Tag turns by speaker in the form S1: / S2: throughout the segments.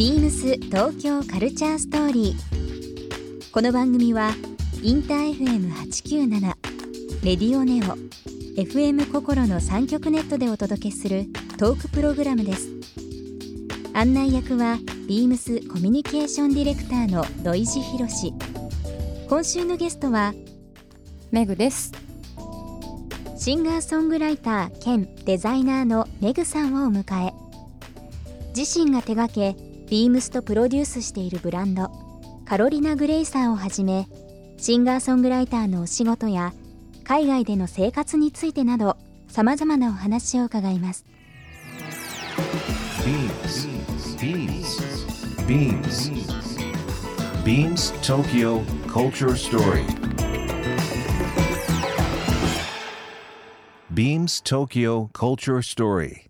S1: ビームス東京カルチャーストーリー。この番組はインター FM897 レディオネオ FM 心の三極ネットでお届けするトークプログラムです。案内役はビームスコミュニケーションディレクターの土井博志。今週のゲストは
S2: メグです。
S1: シンガーソングライター兼デザイナーのメグさんをお迎え自身が手掛けビームスとプロデュースしているブランドカロリナ・グレイサーをはじめシンガーソングライターのお仕事や海外での生活についてなどさまざまなお話を伺います。
S3: BeamsTokyo Culture StoryBeamsTokyo Culture Story.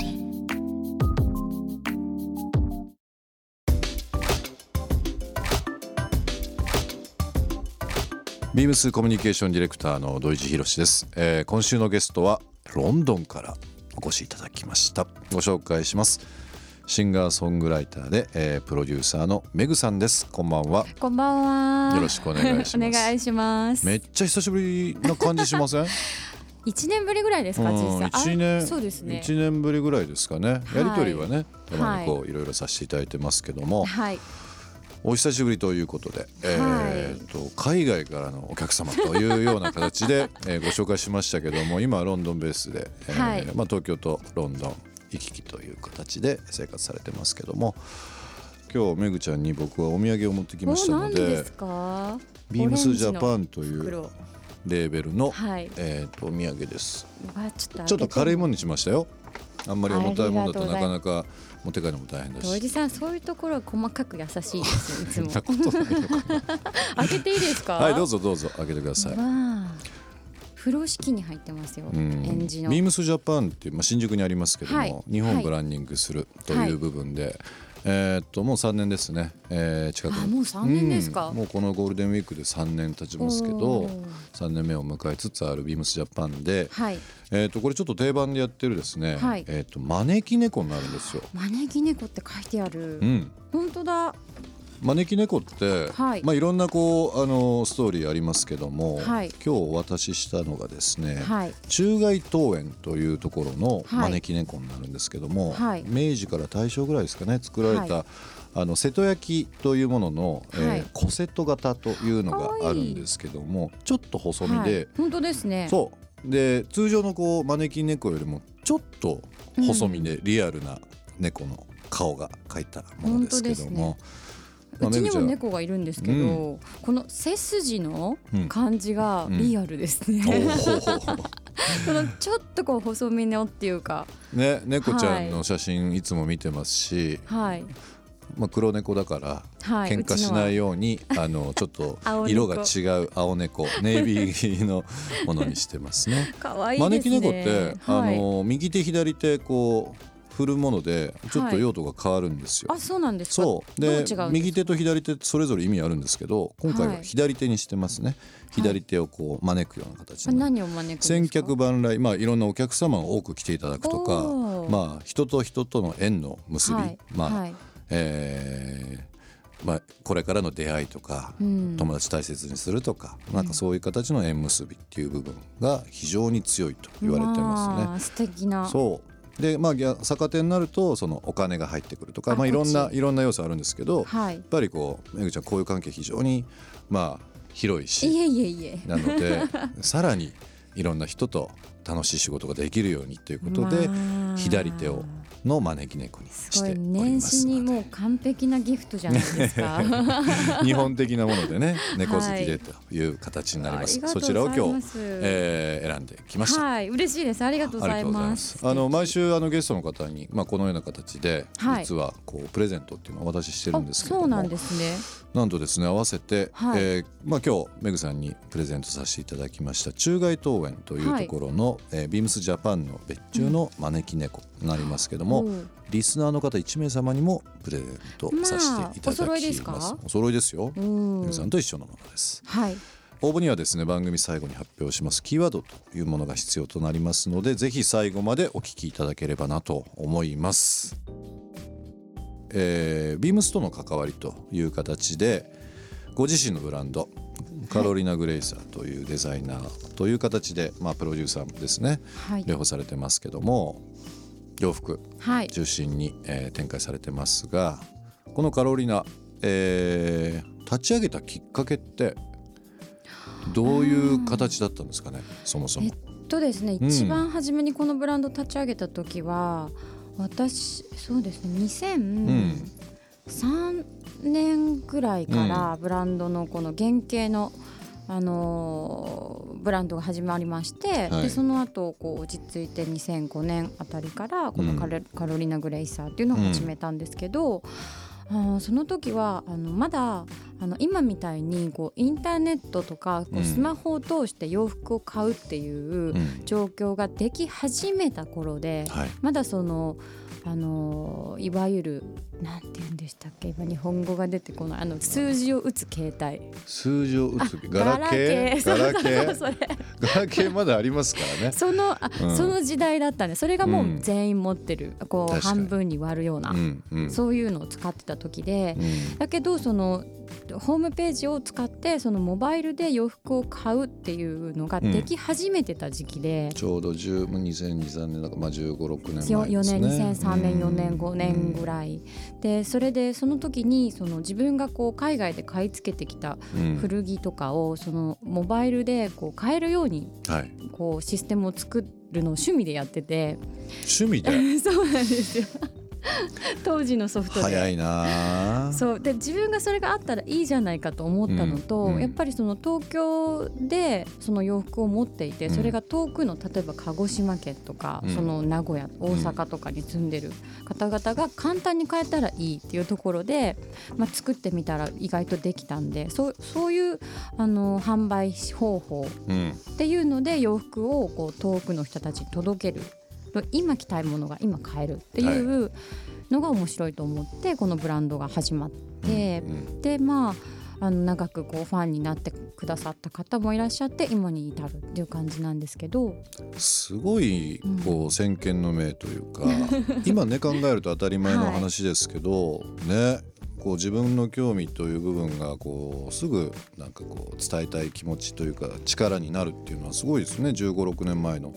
S4: ー。
S5: ビームスコミュニケーションディレクターの土井博志です、えー今週のゲストはロンドンからお越しいただきました。ご紹介します。シンガーソングライターで、えープロデューサーのメグさんです。こんばんは。
S2: こんばんは。
S5: よろしくお願いします。
S2: お願いします。
S5: めっちゃ久しぶりな感じしません？
S2: 一年ぶりぐらいですか、
S5: うん
S2: 実際。あ
S5: 一年
S2: そうですね。
S5: 一年ぶりぐらいですかね、
S2: い。
S5: やりとりはねたまにこう、、
S2: はい
S5: ろいろさせていただいてますけども。
S2: はい。
S5: お久しぶりということで、えーと海外からのお客様というような形で、えーご紹介しましたけども今はロンドンベースで、えー
S2: はい
S5: まあ、東京とロンドン行き来という形で生活されてますけども今日めぐちゃんに僕はお土産を持ってきました
S2: お、
S5: ので
S2: 何ですか？
S5: ビームスジャパ
S2: ン
S5: ンという
S2: 袋。
S5: レーベルの、
S2: はい。
S5: えー、とお土産です
S2: わちょっと
S5: 軽いも
S2: ん。
S5: んにしましたよあんまり重たいものだとなかなか持って帰るのも大変だし
S2: 土井さん、そういうところは細かく優しいです。いつも 開けていいですか？
S5: はいどう
S2: ぞ。
S5: ぞどうぞ開けてください。
S2: 風呂敷に入ってますよ。
S5: うん
S2: エンジの。
S5: ビームスジャパンっていう、まあ、新宿にありますけども、
S2: はい
S5: 日本をブランディングするという部分で、えーっともう3年ですね、えー近くに
S2: あもう三年ですか？
S5: うんもうこのゴールデンウィークで3年経ちますけど
S2: おー
S5: 3年目を迎えつつあるビームスジャパンで、
S2: はい。
S5: えーっとこれちょっと定番でやってるですね、
S2: はい
S5: えーっと招き猫になるんですよ。
S2: 招き猫って書いてある
S5: う。ん
S2: 本当だ。
S5: 招き猫って、
S2: はい。
S5: まあ、いろんなこうあのストーリーありますけども、
S2: はい。
S5: 今日お渡ししたのがですね、
S2: はい。
S5: 中外桃園というところの
S2: はい。
S5: 招き猫になるんですけども、
S2: はい。
S5: 明治から大正ぐらいですかね作られた、
S2: は
S5: あの瀬戸焼というものの、えー
S2: はい。
S5: コセット型というのがあるんですけどもちょっと細身
S2: はい。
S5: で、
S2: 本当ですね。
S5: そう。で通常のこう招き猫よりもちょっと細身でリアルな猫の顔が描いたものですけども。まあ
S2: うちにも猫がいるんですけど、この背筋の
S5: うん
S2: 感じがリアルですね。
S5: おー
S2: このちょっとこう細身のっていうか、
S5: ね猫ちゃんの写真いつも見てますし、
S2: はい
S5: まあ、黒猫だから
S2: はい。
S5: 喧嘩しない
S2: よ。
S5: ようにあのちょっと 色が違う青猫ネイビーのものにしてますね。
S2: 可愛いですね。
S5: 招き猫って、
S2: はい、
S5: あの右手左手こう振るものでちょっと用途が変わるんですよ。
S2: あそうなんですか。
S5: そうで右手と左手それぞれ意味あるんですけど今回は
S2: はい
S5: 左手にしてますね、左手をこう招くような形の、
S2: あ何を招くんですか？
S5: 千客万来まあいろんなお客様を多く来ていただくとかまあ人と人との縁の結び、
S2: はい
S5: まあ、
S2: はい
S5: えーまあ、これからの出会いとか、
S2: うん
S5: 友達大切にするとか、なんかそういう形の縁結びっていう部分が非常に強いと言われてますね。
S2: すね。素敵な。
S5: そうでまあ逆逆手になるとそのお金が入ってくるとか
S2: あ
S5: まあ、いろんないろんな要素あるんですけど、
S2: はい。
S5: やっぱりこうめぐちゃんこういう関係非常にまあ広い
S2: い
S5: し
S2: えいえいえ。
S5: なので さらにいろんな人と楽しい仕事ができるようにということで
S2: まあ
S5: 左手をの招き猫にしており
S2: 年
S5: ます。
S2: 始にもう完璧なギフトじゃないですか。
S5: 日本的なものでね猫好きでという形になります、
S2: ありがと
S5: そうちらを今日えー選んできました、
S2: はい、嬉しいです。ありがとうございま。
S5: ます。すあの毎週あのゲストの方に、まあ、このような形で、
S2: はい。
S5: 実はこうプレゼントっていうのをお渡ししてるんですけども。
S2: そうなんですね。
S5: なんとですね合わせて、
S2: はい。
S5: えーまあ、今日メグさんにプレゼントさせていただきました中外桃園というところの、えービームスジャパンの別注の招き猫になりますけども、
S2: おう
S5: リスナーの方1名様にもプレゼントさせていただきます、
S2: まあお揃いですか？
S5: お揃いですよ、
S2: うん。
S5: さんと一緒のものです。
S2: はい。
S5: 応募にはですね番組最後に発表します。キーワードというものが必要となりますのでぜひ最後までお聞きいただければなと思います。えー、ビームスとの関わりという形でご自身のブランドカロリナ・グレイサーというデザイナーという形で、まあ、プロデューサーですね。
S2: はい。
S5: 両方されてますけども洋服
S2: はい。
S5: 中心に、えー展開されてますがこのカロリナ、えー立ち上げたきっかけってどういう形だったんですかねそもそも。
S2: とですね、
S5: うん
S2: 一番初めにこのブランド立ち上げた時は私そうですね2003年ぐらいからブランドのこの原型のあのーブランドが始まりまして、
S5: はい。
S2: でその後こう落ち着いて2005年あたりからこのカレ、カロリナ・グレイサーっていうのを始めたんですけど、あーその時はあのまだあの今みたいにこうインターネットとかこ
S5: うん。
S2: うスマホを通して洋服を買うっていう
S5: うん。
S2: 状況ができ始めた頃で、
S5: はい。
S2: まだそのあのいわゆるなんて言うんでしたっけ？今日本語が出てこない。あの数字を打つ携帯
S5: 数字を打つ
S2: あ
S5: ガラケー。ガラケー。ガラケーまだありますからね。
S2: そのあ、
S5: うん。
S2: その時代だったんでそれがも
S5: う
S2: うん。全員持ってる、こう
S5: 確かに。
S2: 半分に割るような、
S5: うんうん。
S2: そういうのを使ってた時で、
S5: うん。
S2: だけどそのホームページを使ってそのモバイルで洋服を買うっていうのができ始めてた時期で、
S5: ちょうど10 2023年だからまあ15、6年前ですね。
S2: 4年2003年4年5年ぐ
S5: い。
S2: らい、でそれでその時にその自分がこう海外で買い付けてきた
S5: うん。
S2: 古着とかをそのモバイルでこう買えるように
S5: はい。
S2: こうシステムを作るのを趣味でやってて。
S5: 趣味で？
S2: そうなんですよ 当時のソフトで。
S5: 早いなあ。
S2: そうで自分がそれがあったらいいじゃないかと思ったのと、
S5: うんうん
S2: やっぱりその東京でその洋服を持っていて、
S5: うん
S2: それが遠くの例えば鹿児島県とか、
S5: うん
S2: その名古屋大阪とかに住んでる方々が簡単に買えたらいいっていうところで、まあ、作ってみたら意外とできたんでそうそういうあの販売方法
S5: うん。
S2: っていうので洋服をこう遠くの人たちに届ける今着たいものが今買えるっていうのが面白いと思ってこのブランドが始まって、
S5: うん
S2: でまああの長くこうファンになってくださった方もいらっしゃって今に至るっていう感じなんですけど。
S5: すごいこう先見の明というか、今ね考えると当たり前の話ですけど、ねこう自分の興味という部分がこうすぐなんかこう伝えたい気持ちというか力になるっていうのはすごいですね。1 5 6年前の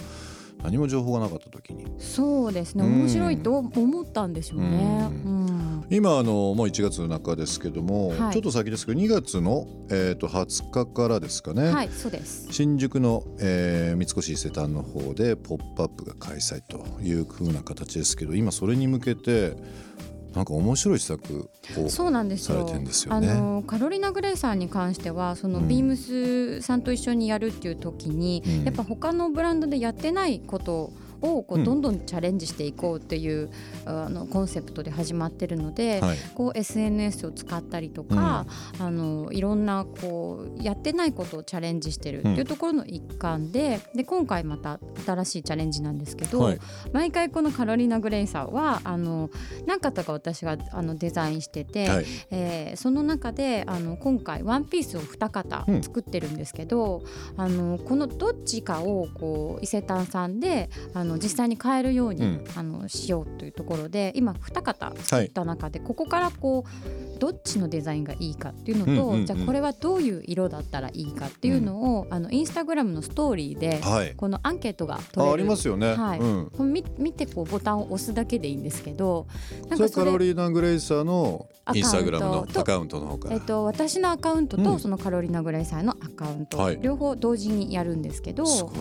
S5: 何も情報がなかった時に。
S2: そうですね。
S5: うん。
S2: 面白いと思ったんでしょうね。
S5: う
S2: うん。
S5: 今あのもう1月の中ですけども、
S2: はい。
S5: ちょっと先ですけど2月の、えー、と20日からですかね、
S2: はいそうです。
S5: 新宿の、えー三越伊勢丹の方で「ポップアップが開催という風な形ですけど今それに向けてなんか面白い施策を
S2: そうなんですよ。
S5: ね
S2: あのカロリナ・グレイさんに関してはその
S5: うん。
S2: ビームスさんと一緒にやるっていう時に、
S5: うん。
S2: やっぱ他のブランドでやってないことをこ
S5: う
S2: うん。どんどんチャレンジしていこうっていう、あのコンセプトで始まってるので、
S5: はい。
S2: こう SNS を使ったりとか、あのいろんなこうやってないことをチャレンジしてるっていうところの一環で,、で今回また新しいチャレンジなんですけど、
S5: はい。
S2: 毎回このカロリナ・グレイさんはあの何方か私があのデザインしてて、
S5: はい。
S2: えーその中であの今回ワンピースを2型
S5: うん。
S2: 作ってるんですけど、あのこのどっちかをこう伊勢丹さんであの実際に買えるように、
S5: うん。
S2: あのしようというところで今2型
S5: はい。
S2: 作った中で、ここからこうどっちのデザインがいいかっていうのと、
S5: うんうんうん。
S2: じゃあこれはどういう色だったらいいかっていうのを、あのインスタグラムのストーリーで
S5: はい。
S2: このアンケートが取れる。
S5: あありますよね、
S2: はい。
S5: うん、
S2: 見てこうボタンを押すだけでいいんですけどなんか
S5: それカロリーナ・グレイサーのインスタグラムの
S2: アカウント
S5: の方から、
S2: えっと、私のアカウント
S5: うん。
S2: とそのカロリナ・グレイさんのアカウント、
S5: はい。
S2: 両方同時にやるんですけど、
S5: すごい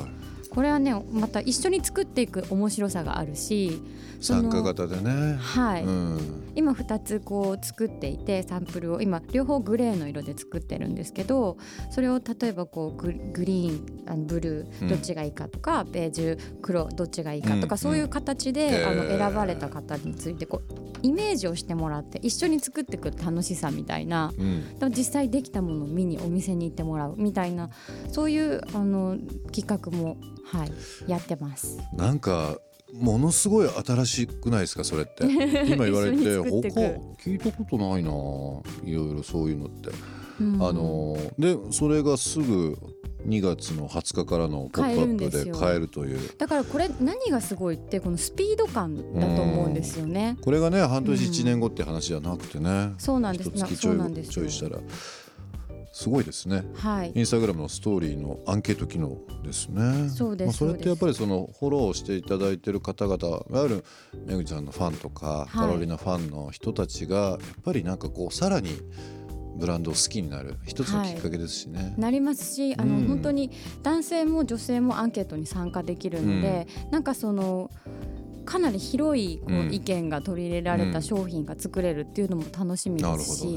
S2: これはねまた一緒に作っていく面白さがあるし
S5: 参加型でね。
S2: はい、
S5: うん。
S2: 今2つこう作っていてサンプルを今両方グレーの色で作ってるんですけどそれを例えばこうググリーンあのブル
S5: うん。
S2: ーどっちがいいかとか、ベージュ黒どっちがいいかとか、
S5: うん
S2: そういう形で、あの選ばれた方についてこうイメージをしてもらって一緒に作っていく楽しさみたいな。
S5: うん。
S2: でも実際できたものを見にお店に行ってもらうみたいな。そういうあの企画も、はい、やってます。
S5: なんかものすごい新しくないですかそれって。今言われて他
S2: く。
S5: 聞いたことないないろいろそういうのって、
S2: うん。
S5: あのでそれがすぐ2月の20日からの「ポップアップで買えるという。
S2: だからこれ何がすごいってこのスピード感だと思うんですよね。
S5: これがね半年
S2: うん
S5: 1年後って話じゃなくてね、
S2: そうなんです。
S5: ち
S2: そ
S5: ょいちょいしたら。すごいですね。
S2: はい。
S5: インスタグラムのストーリーのアンケート機能ですね。
S2: そうです
S5: まあ、それってやっぱりそのフォローしていただいてる方々いわゆるめぐちゃんのファンとか、
S2: はい。
S5: カロリナファンの人たちがやっぱりなんかこうさらにブランドを好きになる一つのきっかけですしね。
S2: なりますしあの、
S5: うん。
S2: 本当に男性も女性もアンケートに参加できるので、なんかそのかなり広いこう、
S5: うん
S2: 意見が取り入れられ
S5: うん。
S2: た商品が作れるっていうのも楽しみですし、う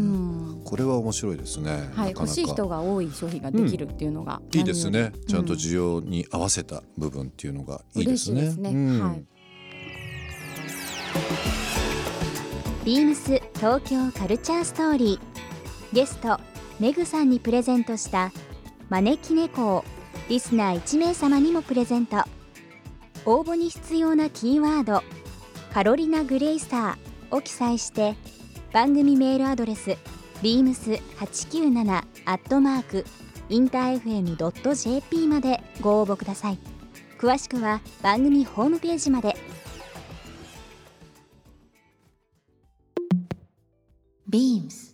S2: ん。
S5: これは面白いですね。
S2: はい、
S5: なかなか。
S2: 欲しい人が多い商品ができるっていうのが、
S5: いいですね。ちゃんと
S2: うん
S5: 需要に合わせた部分っていうのがいいですね。
S2: 嬉しいですね。
S5: うん。
S2: はい。
S1: ビームス東京カルチャーストーリーゲストメグさんにプレゼントした招き猫をリスナー1名様にもプレゼント。応募に必要なキーワード「カロリナ・グレイスター」を記載して番組メールアドレス beams897 アットマークインター FM.jp までご応募ください。詳しくは番組ホームページまで。
S4: ビームス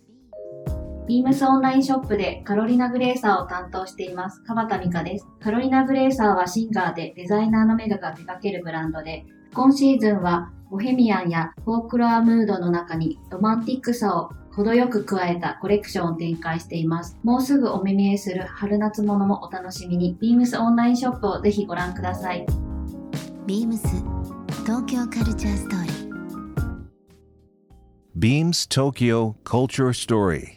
S6: ビームスオンラインショップでカロリナグレーサーを担当しています、川田美香です。カロリナグレーサーはシンガーでデザイナーのメガが手掛けるブランドで、今シーズンはボヘミアンやフォークロアムードの中にロマンティックさを程よく加えたコレクションを展開しています。もうすぐお目見えする春夏物もお楽しみに、ビームスオンラインショップをぜひご覧ください。
S4: ビームス東京カルチャーストーリー
S3: Beams Tokyo Culture Story.